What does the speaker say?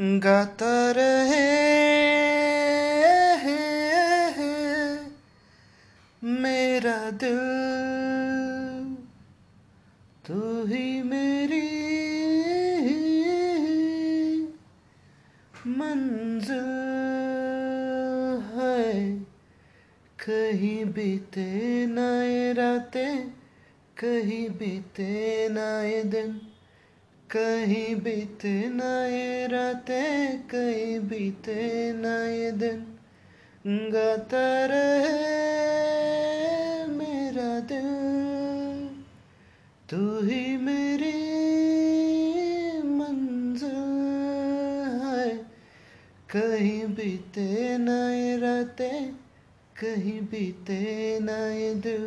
गाता रहे मेरा दिल। तू ही मेरी मंजिल है। कहीं बीते ना ये रातें, कहीं बीते ना ये दिन। कहीं बीते ना ये रातें, कहीं बीते ना ये दिन। गाता रहे मेरा दिल, तू ही मेरी मंजिल है। कहीं बीते ना ये रातें, कहीं बीते ना ये दिल।